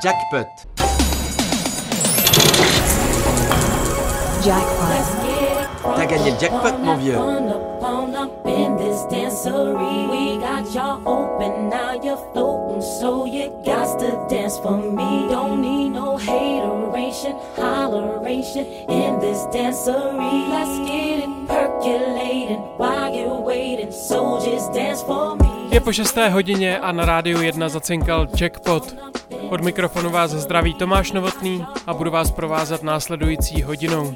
Jackpot. Jackpot. T'as gagné le jackpot, mon vieux. So you got to dance for me. Don't need no hateration, holleration in this dancery. Let's get it percolating while you're waiting, dance for me. Je po 6. hodině a na rádiu 1 zacinkal Jackpot. Od mikrofonu vás zdraví Tomáš Novotný a budu vás provázat následující hodinou.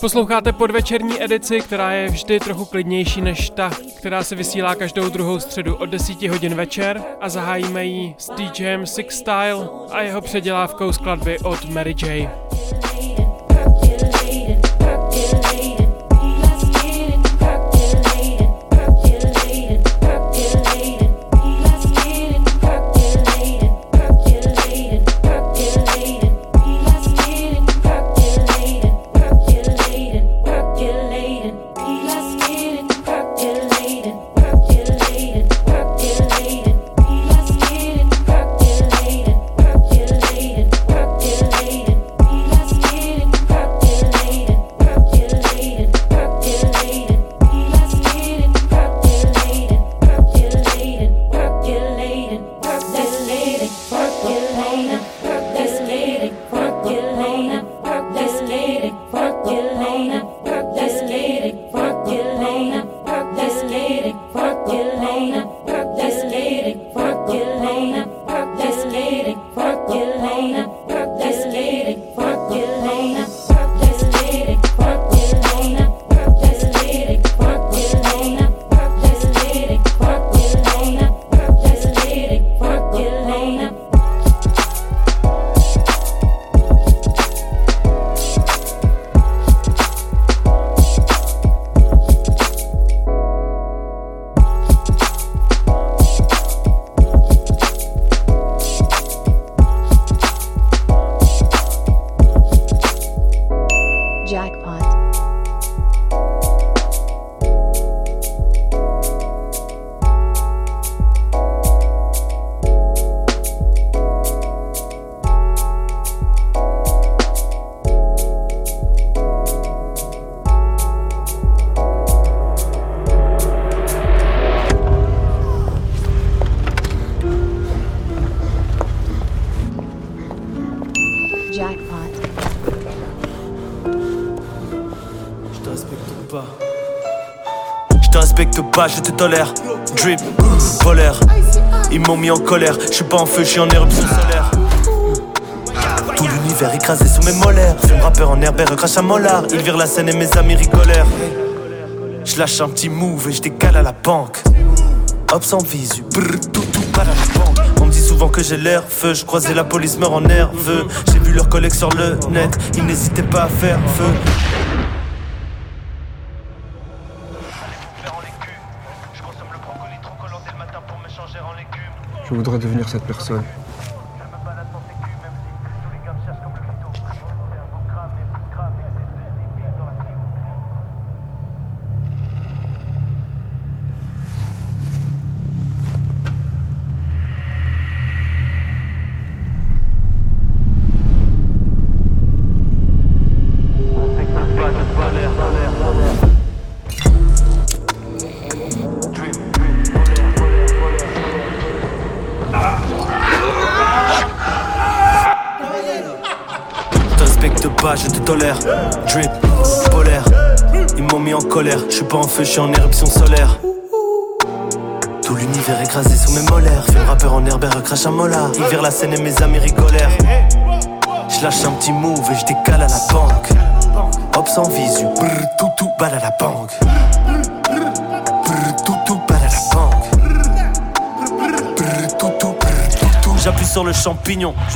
Posloucháte podvečerní edici, která je vždy trochu klidnější než ta, která se vysílá každou druhou středu od 10 hodin večer a zahájíme ji s DJem Six Style a jeho předělávkou skladby od Mary J. je te tolère. Drip, polaire. Ils m'ont mis en colère. Je suis pas en feu, je suis en éruption solaire. Tout l'univers écrasé sous mes molaires. Fume rappeur en herbe et recrache un molar. Ils virent la scène et mes amis rigolèrent. Je lâche un petit move et je décale à la banque. Hop sans visu, brr, tout tout pas la banque. On me dit souvent que j'ai l'air feu, je croisais la police me rend nerveux. J'ai vu leurs collègues sur le net, ils n'hésitaient pas à faire feu. Je voudrais devenir cette personne.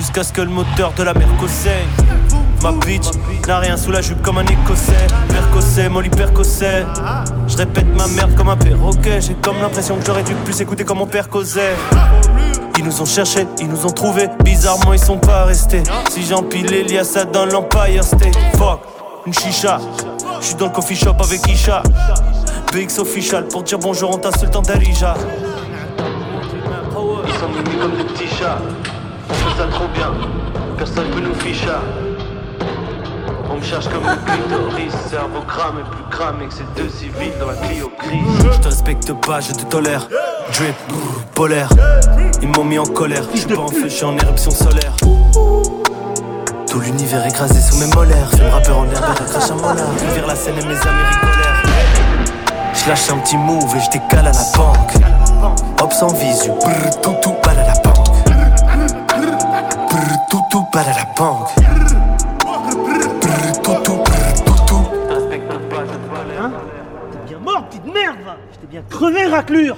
Jusqu'à ce que le moteur de la mer. Ma bitch n'a rien sous la jupe comme un écossais. Percossais, molly percossais. Je répète ma merde comme un perroquet. J'ai comme l'impression que j'aurais dû plus écouter comme mon père causait. Ils nous ont cherchés, ils nous ont trouvés. Bizarrement, ils sont pas restés. Si j'empile Elias dans l'Empire State. Fuck, une chicha. J'suis dans le coffee shop avec Isha. BX official pour dire bonjour, on t'insulte en Darija. Ils bien, personne peut nous ficher. On me cherche comme le clitoris, cerveau cramé, plus cramé que ces deux civils dans la Clio. Je te respecte pas, je te tolère. Drip, polaire. Ils m'ont mis en colère, je suis pas en feu, je suis en éruption solaire. Tout l'univers écrasé sous mes molaires. Film rappeur en herbe, crache un molar. Vire la scène et mes amis rigolèrent. Je lâche un petit move et je décale à la banque. Hop sans visu, brr, tout tout, tout bad à la banque. Hein T'es bien mort, petite merde! J'étais bien crevé, raclure!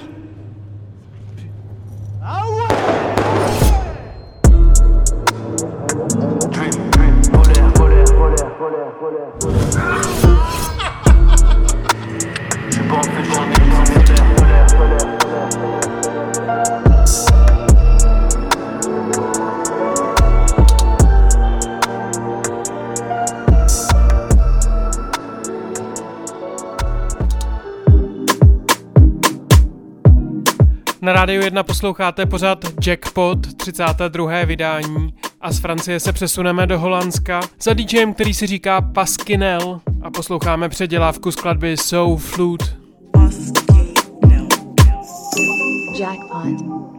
1 posloucháte pořád Jackpot, 32. vydání a z Francie se přesuneme do Holandska za DJem, který si říká Paskinel a posloucháme předělávku skladby Soul Flute. Jackpot. Jackpot.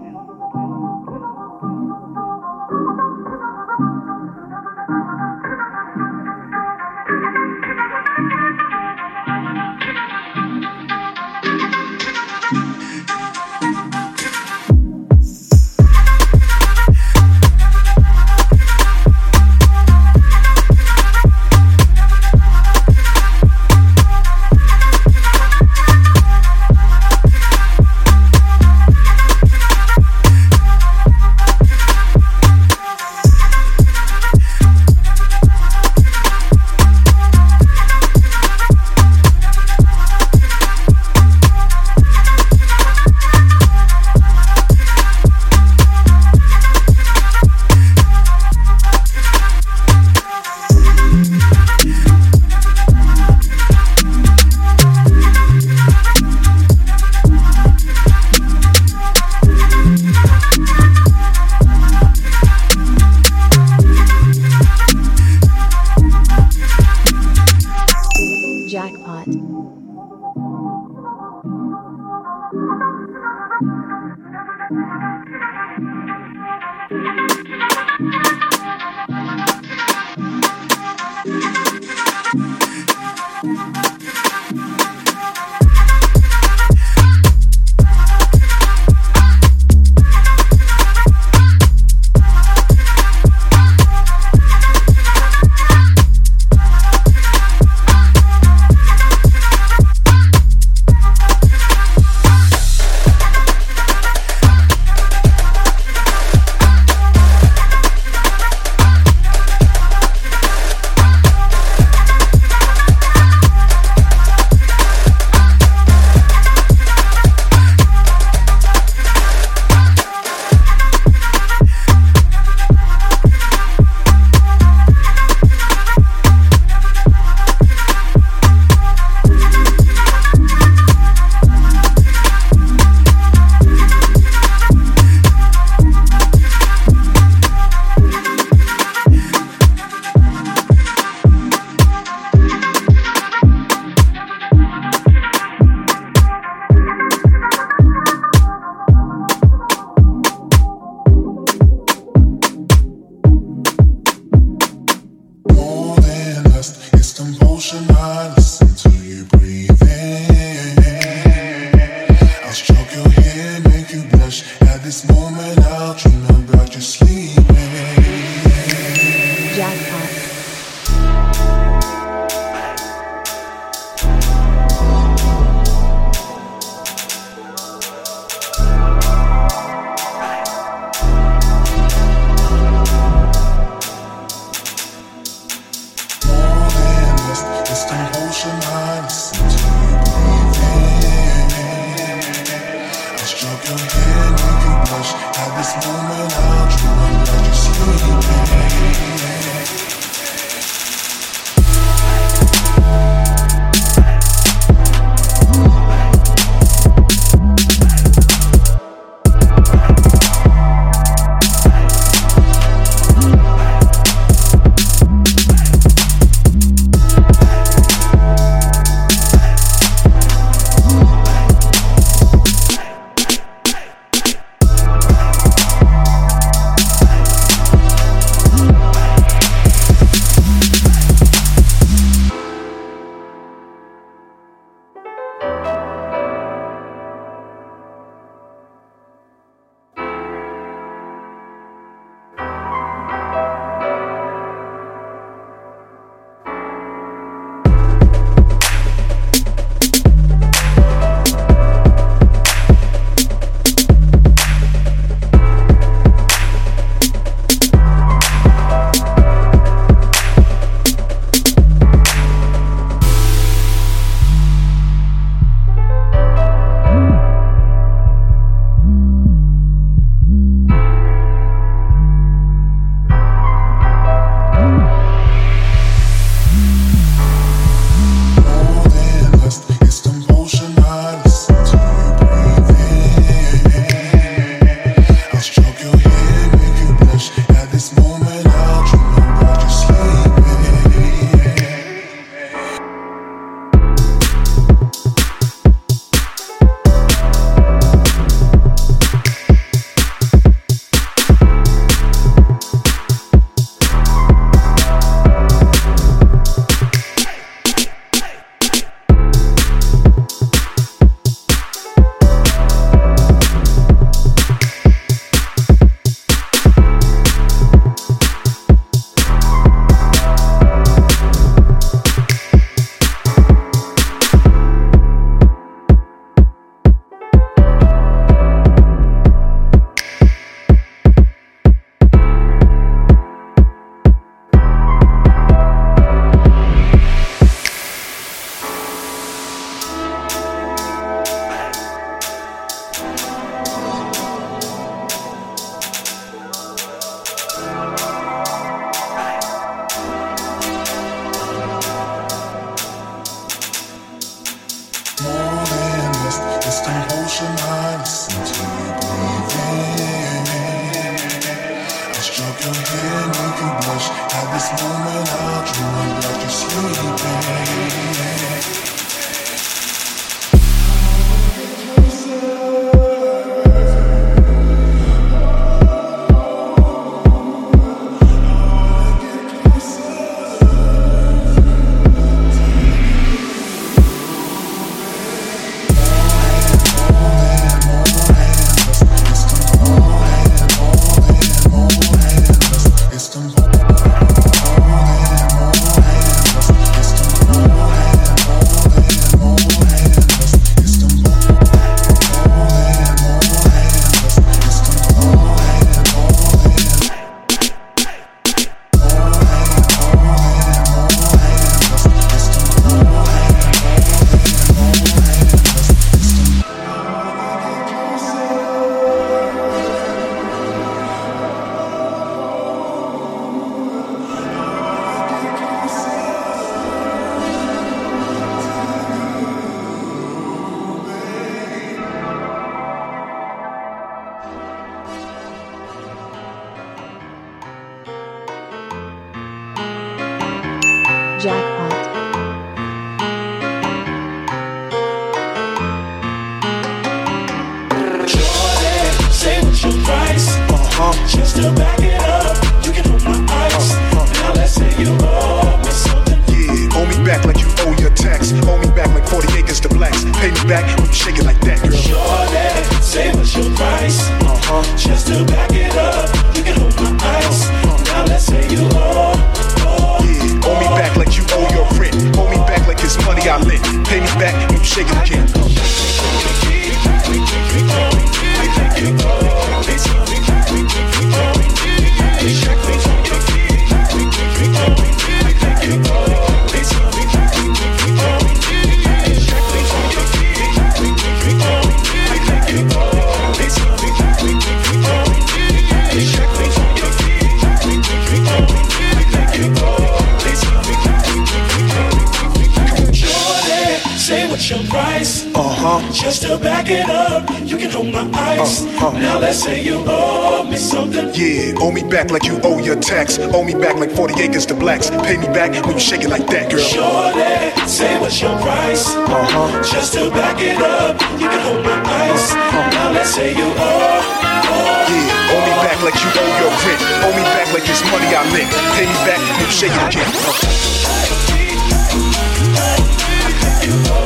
Hold me back like it's money I make. Pay me back, you shake it,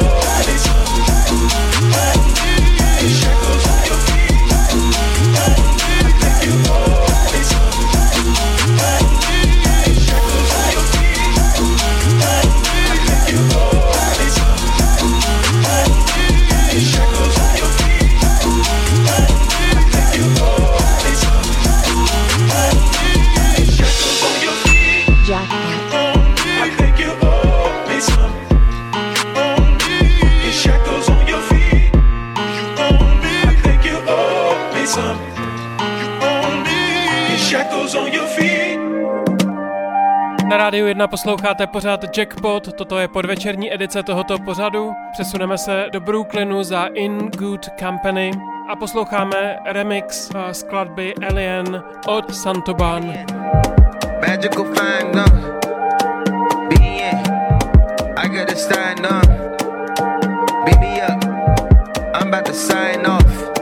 kid. 1 posloucháte pořád Jackpot, toto je podvečerní edice tohoto pořadu. Přesuneme se do Brooklynu za In Good Company a posloucháme remix eh, skladby Alien od Santoban. Magical find no. I gotta uh, me up, I'm about to sign off.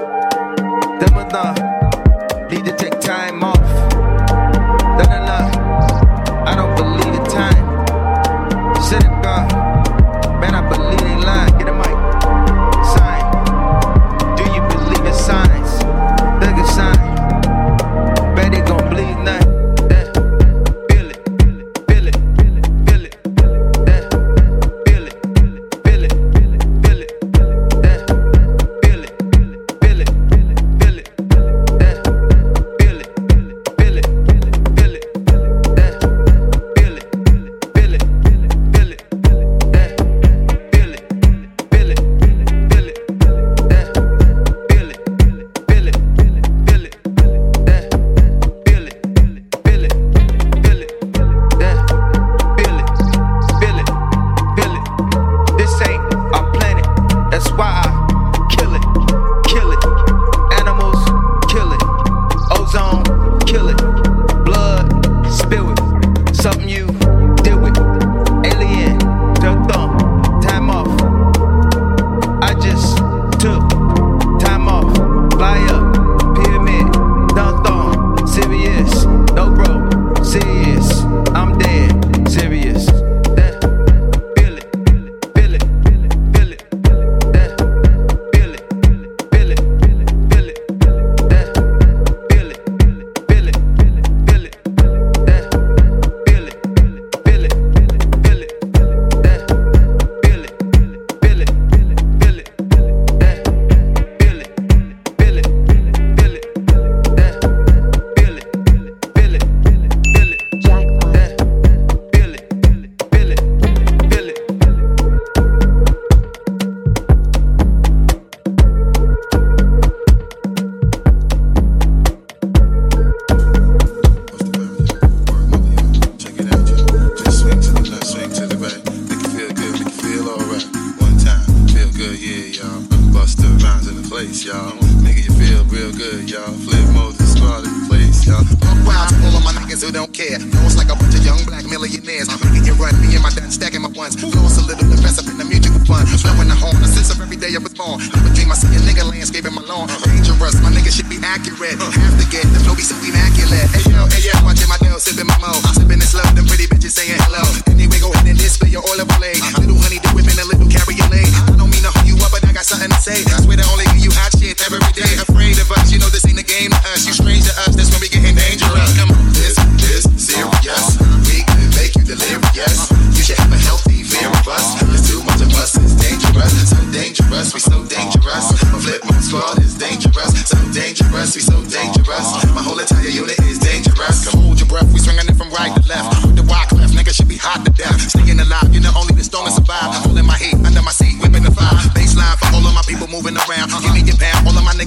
place, y'all. Nigga, you feel real good, y'all. Flip mode somebody, please, y'all. Wild to all of my niggas who don't care. Flows like a bunch of young black millionaires. Making it run, me and my done stacking my ones. Flows a little defensive in the mutual fund. Flowing the horn, the sense of every day I was born. Never dream I see a nigga landscaping my lawn. Uh-huh. Dangerous, my niggas should be accurate. Uh-huh. Have to get the flow be so immaculate. Hey yo, hey yo, watching my dough, sipping my mo. Sipping this love, them pretty bitches saying hello. Anyway, go ahead and display your oil of play. Little honey, do in a little carrier lane. I don't mean to hold you up, but I got something to say. I swear to only give you hot shit every day. Afraid of us, you know this ain't a game to us. You strange to us, that's when we getting dangerous. Come on, this is serious. We make you delirious. You should have a healthy fear of us. There's too much of us, it's dangerous. So dangerous, we so dangerous. My flip mode squad is dangerous. So dangerous, we so dangerous. My whole entire unit is dangerous. Come hold your breath, we swinging it from right to left. With the wide left, nigga should be hot to death. Staying alive, you're the only the strongest survive. Holding my heat under my seat, whipping the fire. Baseline for all of my people moving around. Give me your pound, my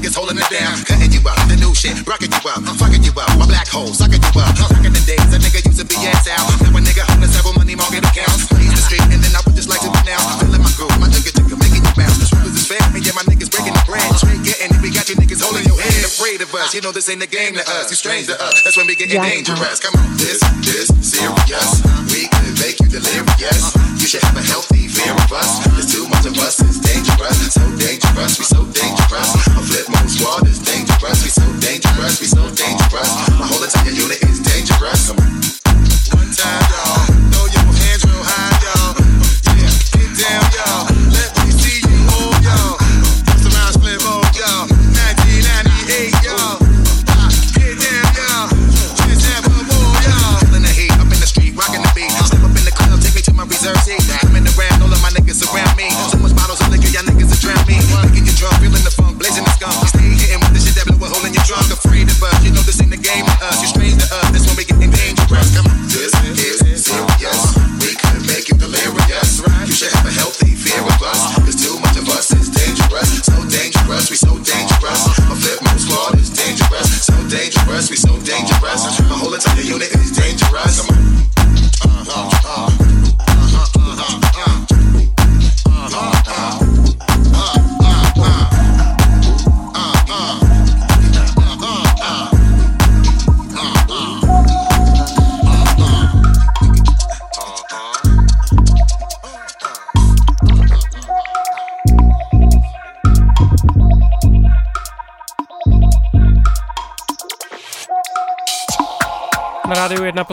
niggas holding it down. Cutting you up, the new shit, rocking you up, fucking you up. My black hole, sucking you up. Back in the days, a nigga used to be ass out. Now a nigga holding several money market accounts. Plays the street, and then I would just like to be now. Feeling my groove, my nigga chicken making you bounce. The truth is fair, and yeah, my niggas breaking the brand. Straight getting it, we got you niggas holding your hand. Afraid of us, you know this ain't a game to us. You strange to us, that's when we getting dangerous. Come on, this, this, serious. We could make you delirious. You should have a healthy fear of us. There's too much of us, it's dangerous. So dangerous, we so dangerous. My flip mode squad is dangerous. We so dangerous, we so dangerous. My whole entire unit is dangerous. One time, y'all.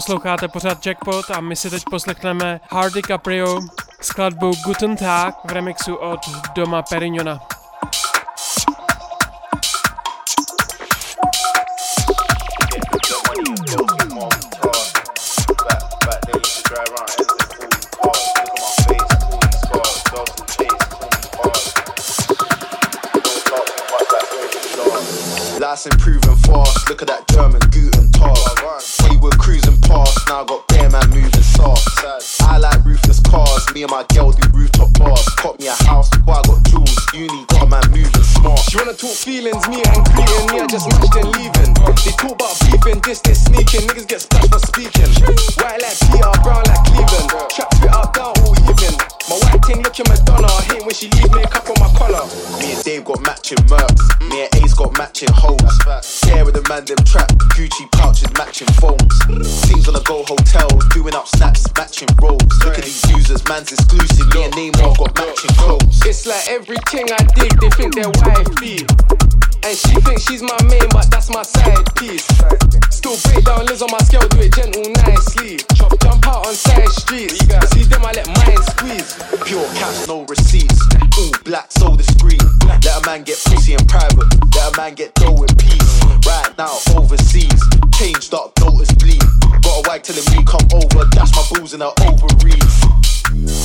Posloucháte pořád Jackpot a my si teď poslechneme Hardy Caprio s skladbou Guten Tag v remixu od Doma Perignona. Improving fast. Look at that Me and my girl do rooftop bars. Caught me a house. Boy, I got jewels. Uni got a man moving smart. She wanna talk feelings, me and greeting, me I just matched and leaving. They talk about beefing, this they sneaking, niggas get splashed for speaking. White like Peter, brown like Cleveland. Trap spit up down all evening. My white ting looking Madonna, I hate when she leave makeup on my collar. Me and Dave got matching mercs. Me and Ace got matching hoes. Yeah, with the man them trap. Gucci pouches matching phones. Things on the go hotel, doing up snaps, matching rolls. Look at these users, man's exclusive. Me and Neymar got matching clothes. It's like everything I dig, they think they're wifey. And she thinks she's my main, but that's my side piece. Still break down Liz on my scale, do it gentle, nicely. Chop, jump out on side streets. See them, I let mine squeeze. Pure cash, no receipts. All black, so discreet. Let a man get pussy in private. Let a man get dough in peace. Right now, overseas. Changed up, notice bleed. Got a wife telling me come over. Dash my balls in her ovaries.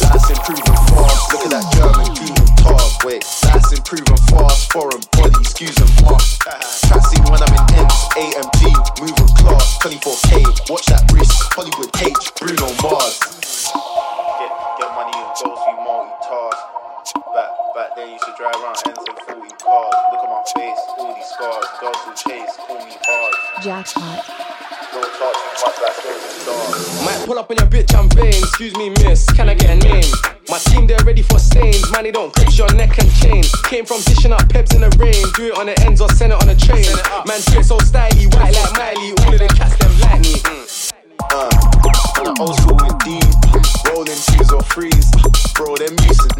Life's improving fast. Look at that German Guten Tag. Wait, life's improving fast. Foreign body, excuse and mask. Taxi when I'm in M's, AMG, moving class. 24K, watch that wrist. Hollywood H, Bruno Mars. Get, get money and go through multitask. Back, back then used to drive around ends in 40 cars. Look at my face, all these scars. Girls who chase, call me hard. Jackpot. Don't talk too much like stories and stars. Might pull up on your bitch, I'm vain. Excuse me, miss, can I get a name? My team, they're ready for stains. Man, they don't grip your neck and chain. Came from dishing up pebs in the rain. Do it on the ends or send it on a train. Man, do so styly, white like Miley. All of the cats, them like me. Uh, on old school with deep, rolling twos or threes. Bro, them used to neats.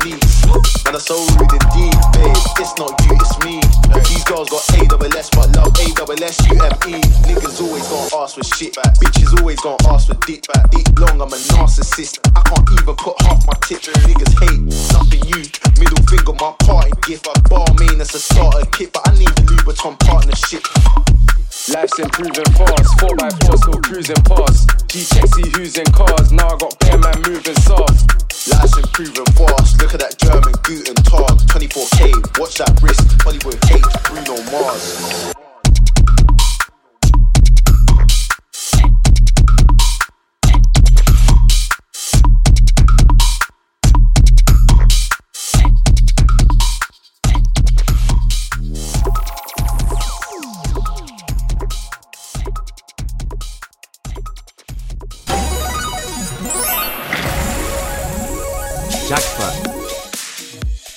Man, I so rude indeed, babe. It's not you, it's me. These girls got A double S, but love A double S U M E. Niggas always gonna ask for shit. Bitches always gonna ask for dick. Deep long, I'm a narcissist. I can't even put half my tip. Niggas hate, nothing you. Middle finger, my party gift. Bar main, that's a starter kit, but I need a Louboutin partnership. Life's improving fast, 4x4 still cruising past. G check, see who's in cars. Now I got bare man moving soft. Life's improving fast. Look at that German Guten Tag. 24k, watch that wrist. Hollywood H, Bruno Mars. Jackpot.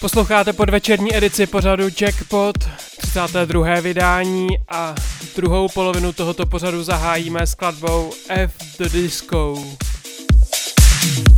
Posloucháte podvečerní edici pořadu Jackpot, 32. vydání a druhou polovinu tohoto pořadu zahájíme skladbou F the Disco. Thank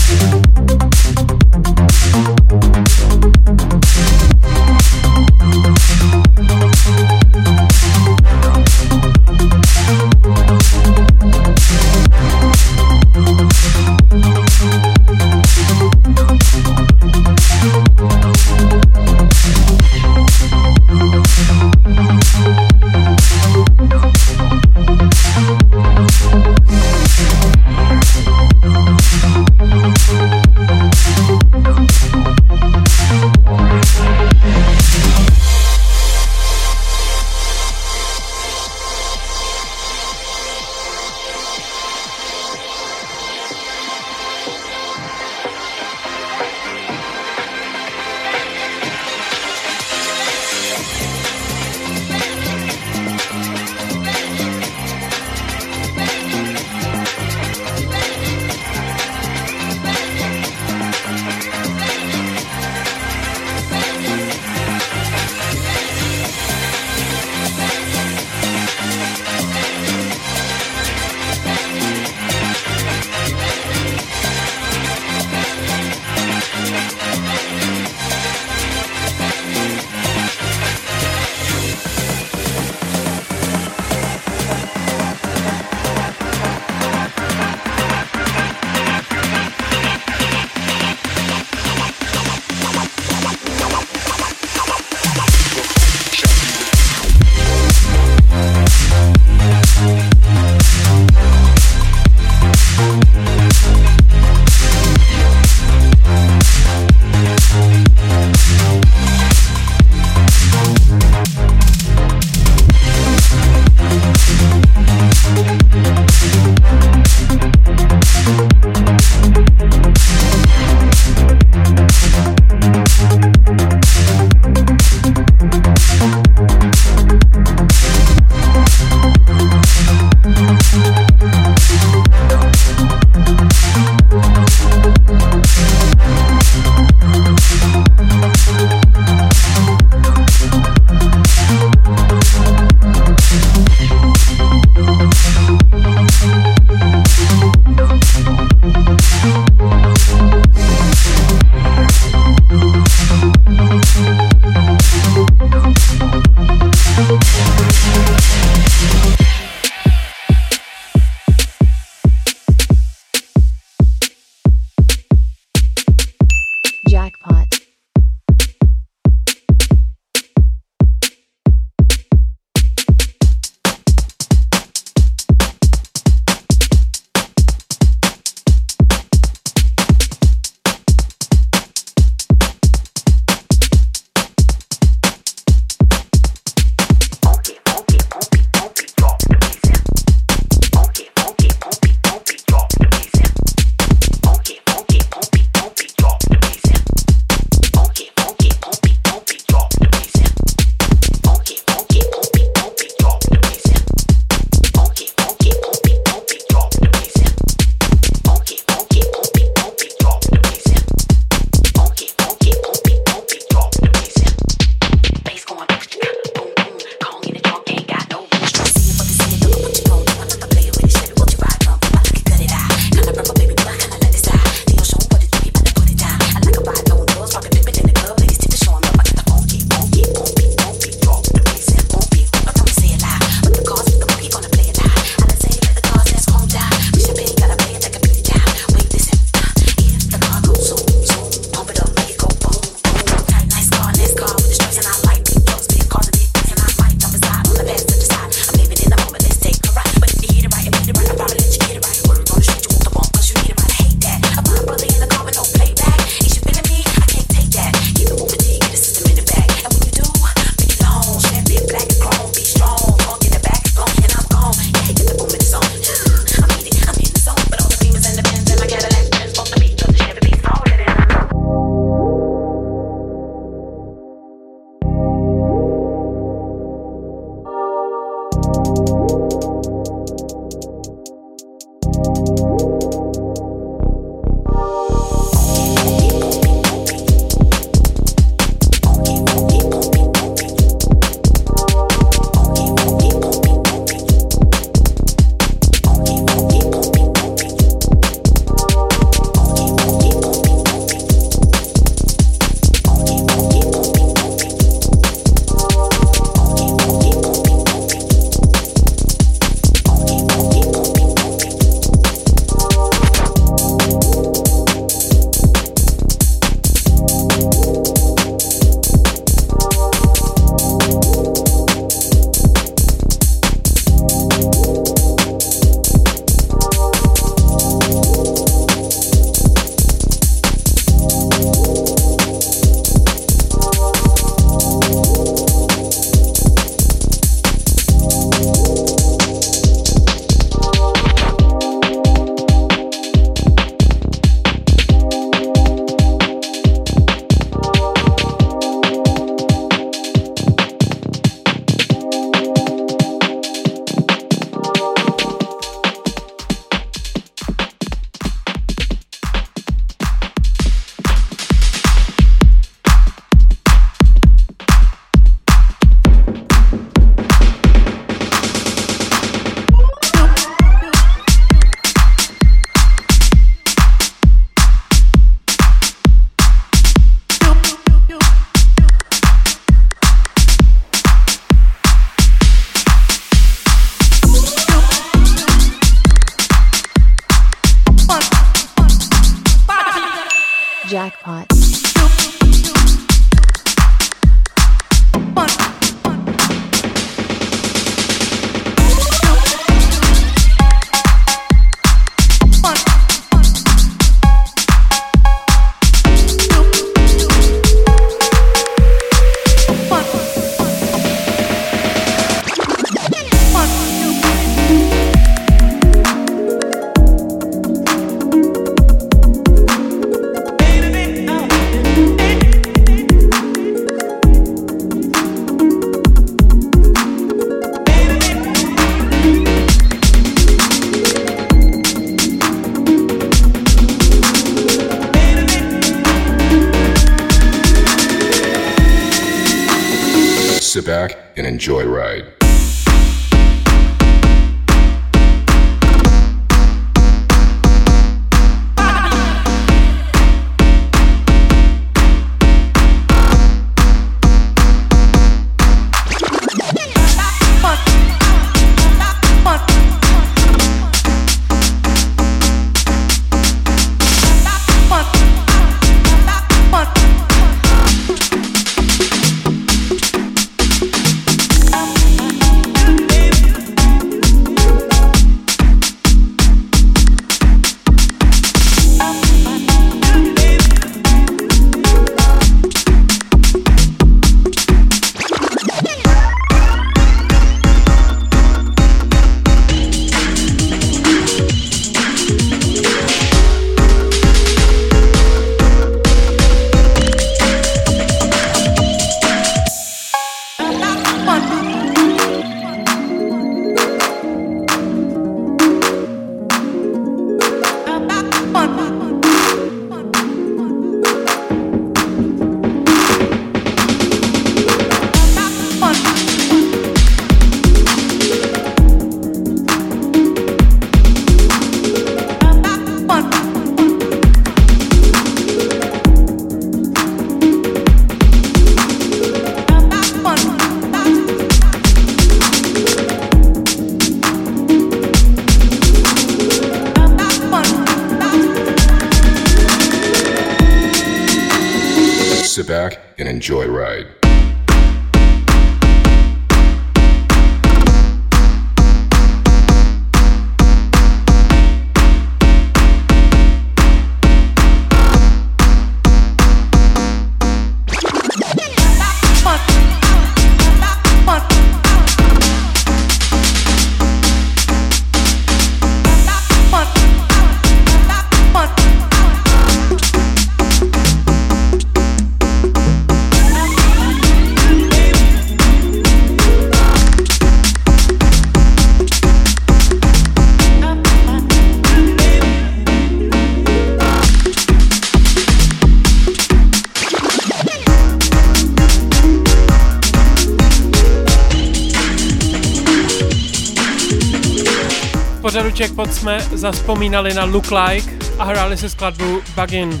Checkpot jsme zaspomínali na Look Like a hráli si skladbu Bugin.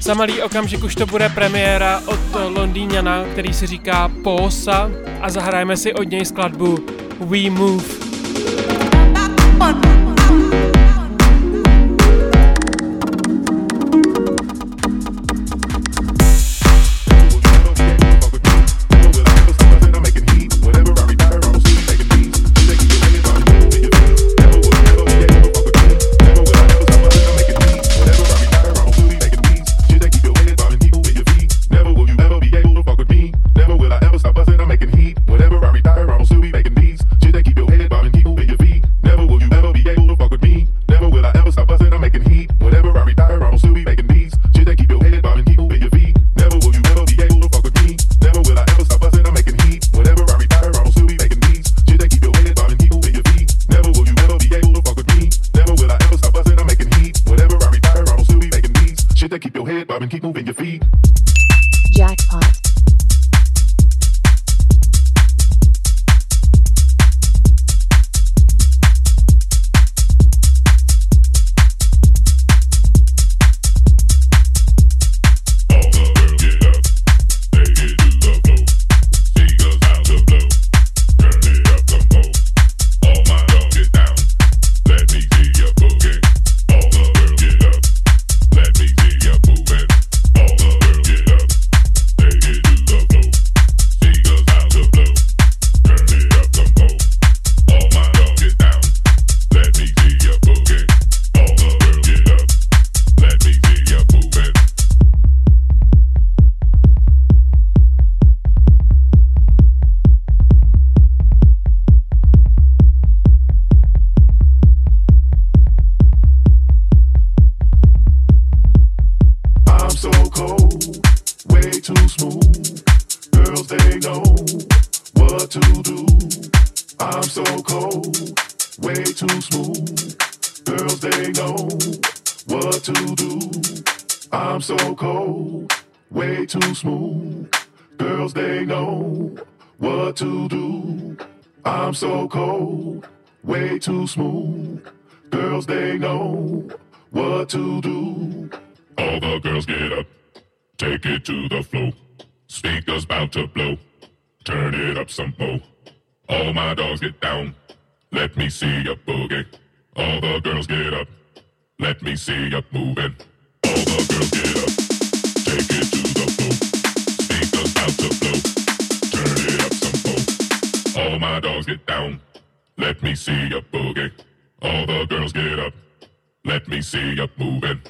Za malý okamžik už to bude premiéra od Londýňana, který si říká Posa a zahrajeme si od něj skladbu We Move. jackpot. Girls, they know what to do. All the girls get up, take it to the floor. Speakers bout to blow, turn it up some more. All my dogs get down, let me see you boogie. All the girls get up, let me see you moving. All the girls get up, take it to the floor. Speakers bout to blow, turn it up some more. All my dogs get down, let me see you boogie. All the girls get up. Let me see you moving.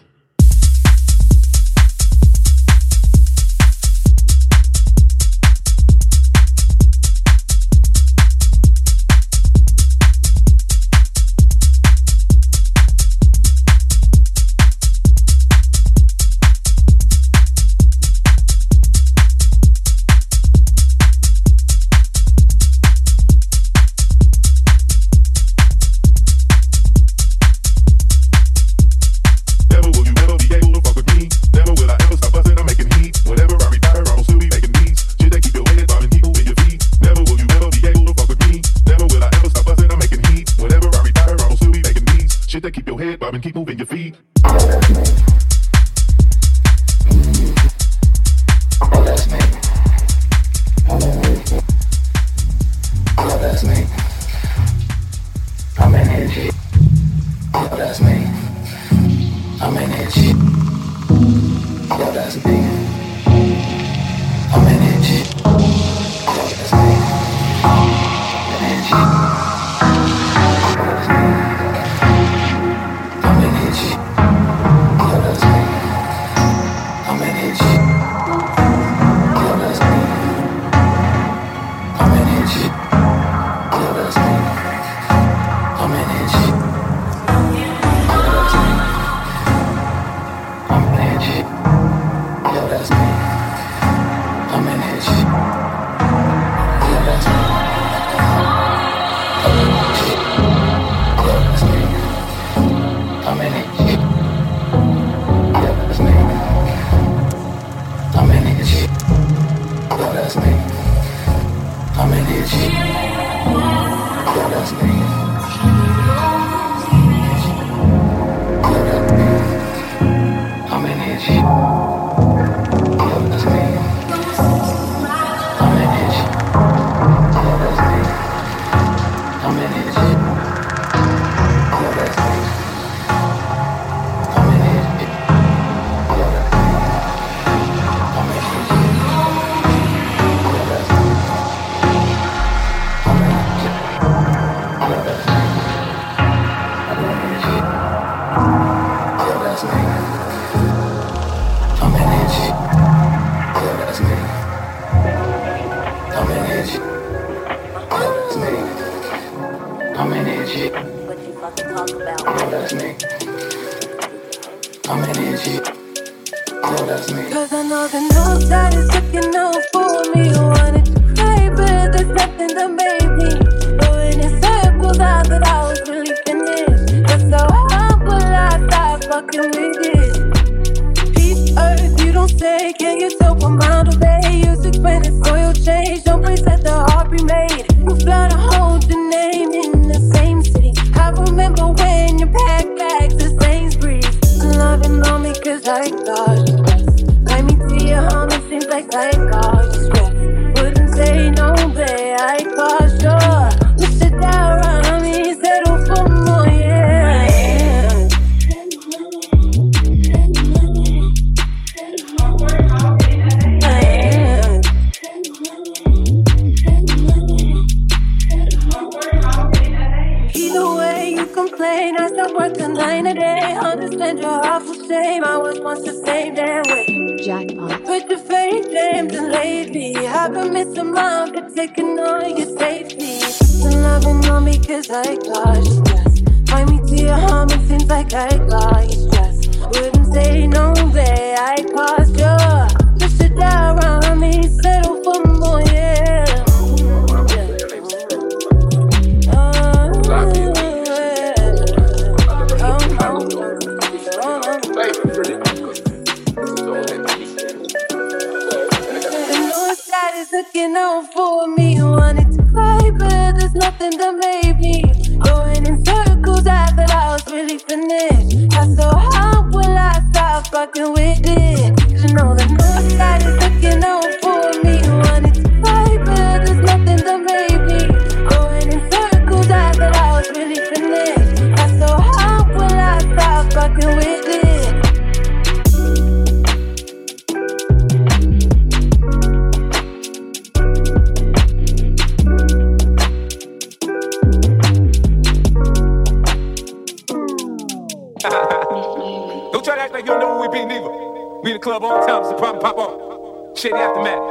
Club all the time, it's the problem pop off. Shady aftermath.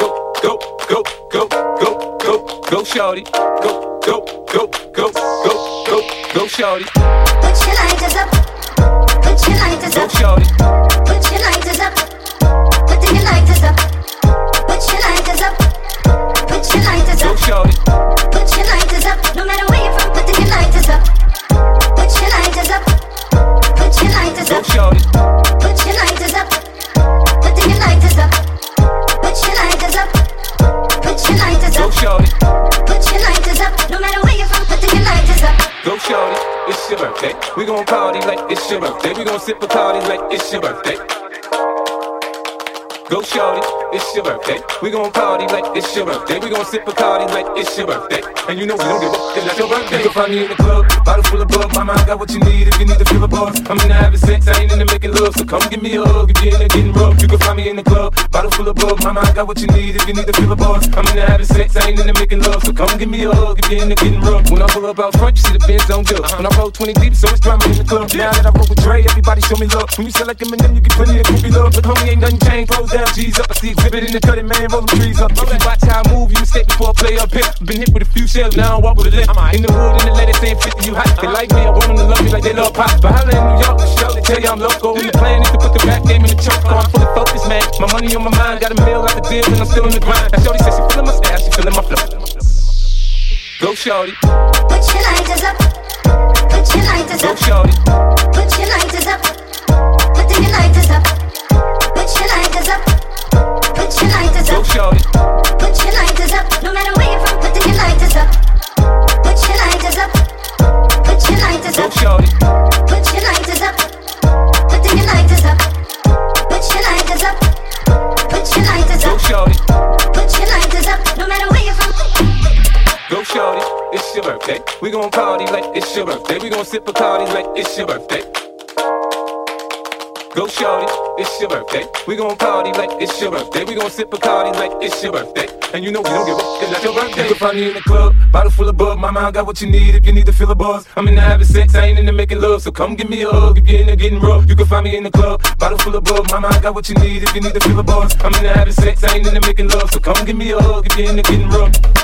go, go, go, go, go, go, go, shorty. Go, go, go, go, go, go, go, shorty. Put your lighters up. Put your lighters up. Go, shorty. Put your lighters up. Put your lighters up. Put your lighters up. Put your lighters up. Go, shorty. Put your lighters up. No matter where you're from, put your lighters up. We gon' party like it's your birthday. We gon' sip a party like it's your birthday. Go, shorty. It's your birthday. We gon' party like it's your birthday. We gon' sip a party like it's your birthday. And you know we don't give up. It's your birthday. You can find me in the club, bottle full of bug. My mind got what you need if you need to feel a buzz. I'm into having sex, I ain't in into making love. So come give me a hug if you're into getting rough. You can find me in the club, bottle full of bug. My mind got what you need if you need to feel a buzz. I'm into having sex, I ain't in into making love. So come give me a hug if you're into getting rough. When I pull up out front, you see the Benz on good. When I roll 20 deep, so it's drama in the club. Now that I roll with Dre, everybody show me love. When you sell like Eminem, you get plenty of groupie love. But homie, ain't nothing changed. Close down, G's up. I see Xzibit in the cutting, man, roll them trees up. If you watch how I move, you mistake before I play up here. Been hit with a few shells, now I walk with a limp. In the hood, in the letter saying 50, you hot. They like me, I want them to love me like they love pop. But holla in New York, the show, they tell you I'm local. And the plan is to put the rap game in the choke. Oh, I'm fully focused, man. My money on my mind, got a meal out the deal, and I'm still in the grind. Now, Shorty says she feeling my style, she feeling my flow. Go, Shorty. Put your lighters up. Put your lighters up. Go. Shorty. Put your lighters up. Put your lighters up. Put your lighters up. Put your lighters Go, up. Shorty. Put your lighters up. No matter where you're from, put your lighters up. Put your lighters up. Put your lighters Go, up. Shorty. Put your lighters up. Put your lighters up. Put your lighters up. Put your lighters Go, up. Shorty. Put your lighters up. No matter where you're from. Go, Shorty. It's your birthday. We gon' party like it's your birthday. We gon' sip a party like it's your birthday. Go, Shorty. It's your birthday. We gon' party like it's your birthday. We gon' sip a party like it's your birthday. And you know we don't give up. It's not your birthday. You can find me in the club, bottle full of bug. Mama, I got what you need if you need to feel a buzz. I'm into having sex, I ain't into making love. So come give me a hug if you're into getting rough. You can find me in the club, bottle full of bug. Mama, I got what you need if you need to feel a buzz. I'm into having sex, I ain't into making love. So come give me a hug if you're into getting rough.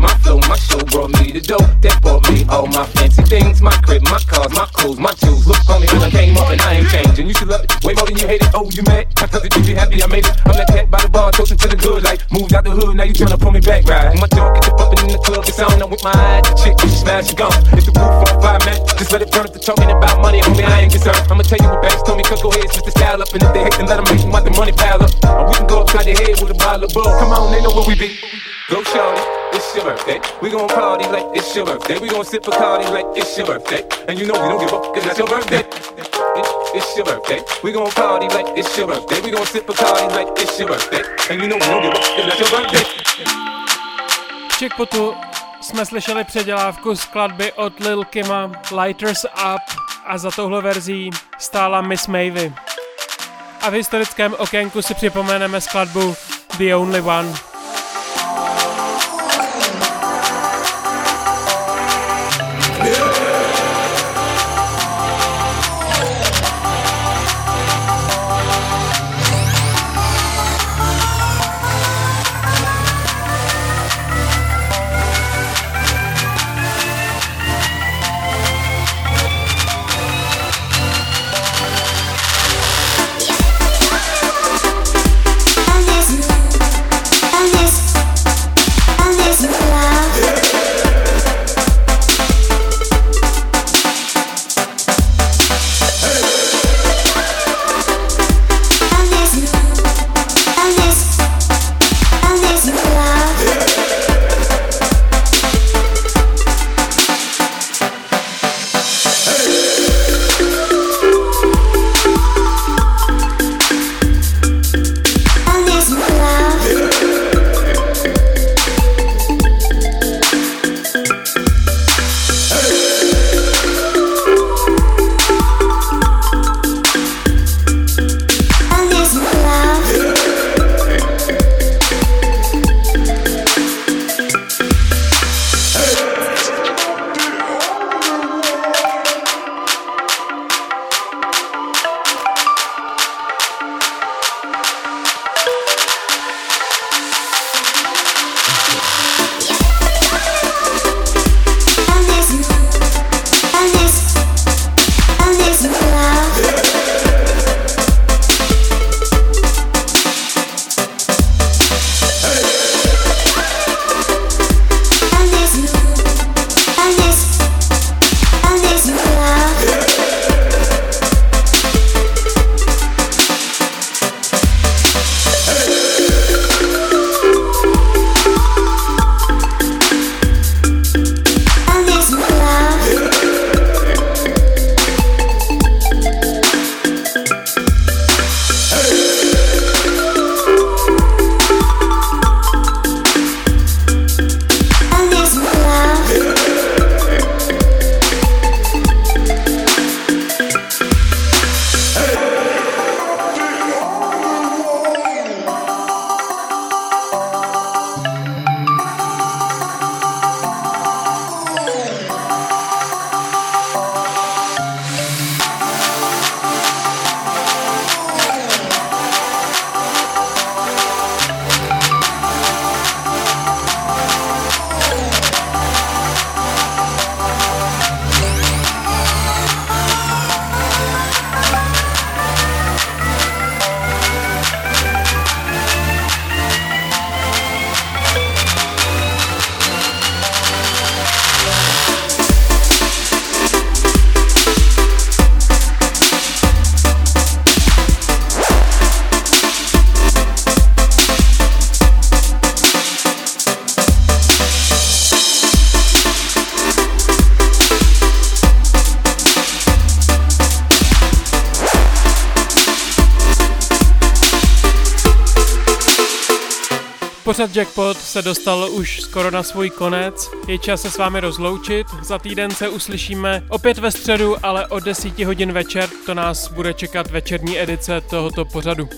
My flow, my show brought me the dough. That bought me all my fancy things. My crib, my cars, my clothes, my jewels. Look on me when I came up and I ain't changing. You should love it way more than you hate it. Oh, you mad? I thought that you be happy I made it. I'm that cat by the bar, toasting to the good life. Moved out the hood, now you tryna pull me back, right? My dog get the bumping in the club, it's on. I'm with my eyes, the chick, she smash, she gone. If the roof on fire, man, just let it burn. If they're talking about money, homie, I ain't concerned. I'ma tell you what banks told me, cause go ahead, switch the style up. And if they hate, then let them hate, watch the money pile up. Or we can go upside the head with a bottle of bull. Come on, they know where we be. Go, shorty, it's your birthday. We gon' party like it's your birthday. We gon' sip a party like it's your birthday. And you know we don't give up, cause that's your birthday. It- It's your birthday. We gon' party like it's your birthday. We gon' sip a party like it's your birthday. And you know we don't give up, cause that's your birthday. V Checkpotu jsme slyšeli předělávku skladby od Lil Kima Lighters Up a za touhle verzí stála Miss Mavy. A v historickém okénku si připomeneme skladbu The Only One. Pořad Jackpot se dostal už skoro na svůj konec. Je čas se s vámi rozloučit. Za týden se uslyšíme opět ve středu, ale od 10 hodin večer to nás bude čekat večerní edice tohoto pořadu.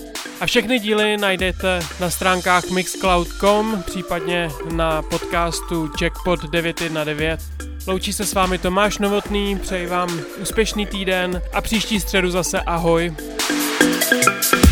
A všechny díly najdete na stránkách mixcloud.com, případně na podcastu Jackpot 919. Loučí se s vámi Tomáš Novotný, přeji vám úspěšný týden a příští středu zase ahoj. Trust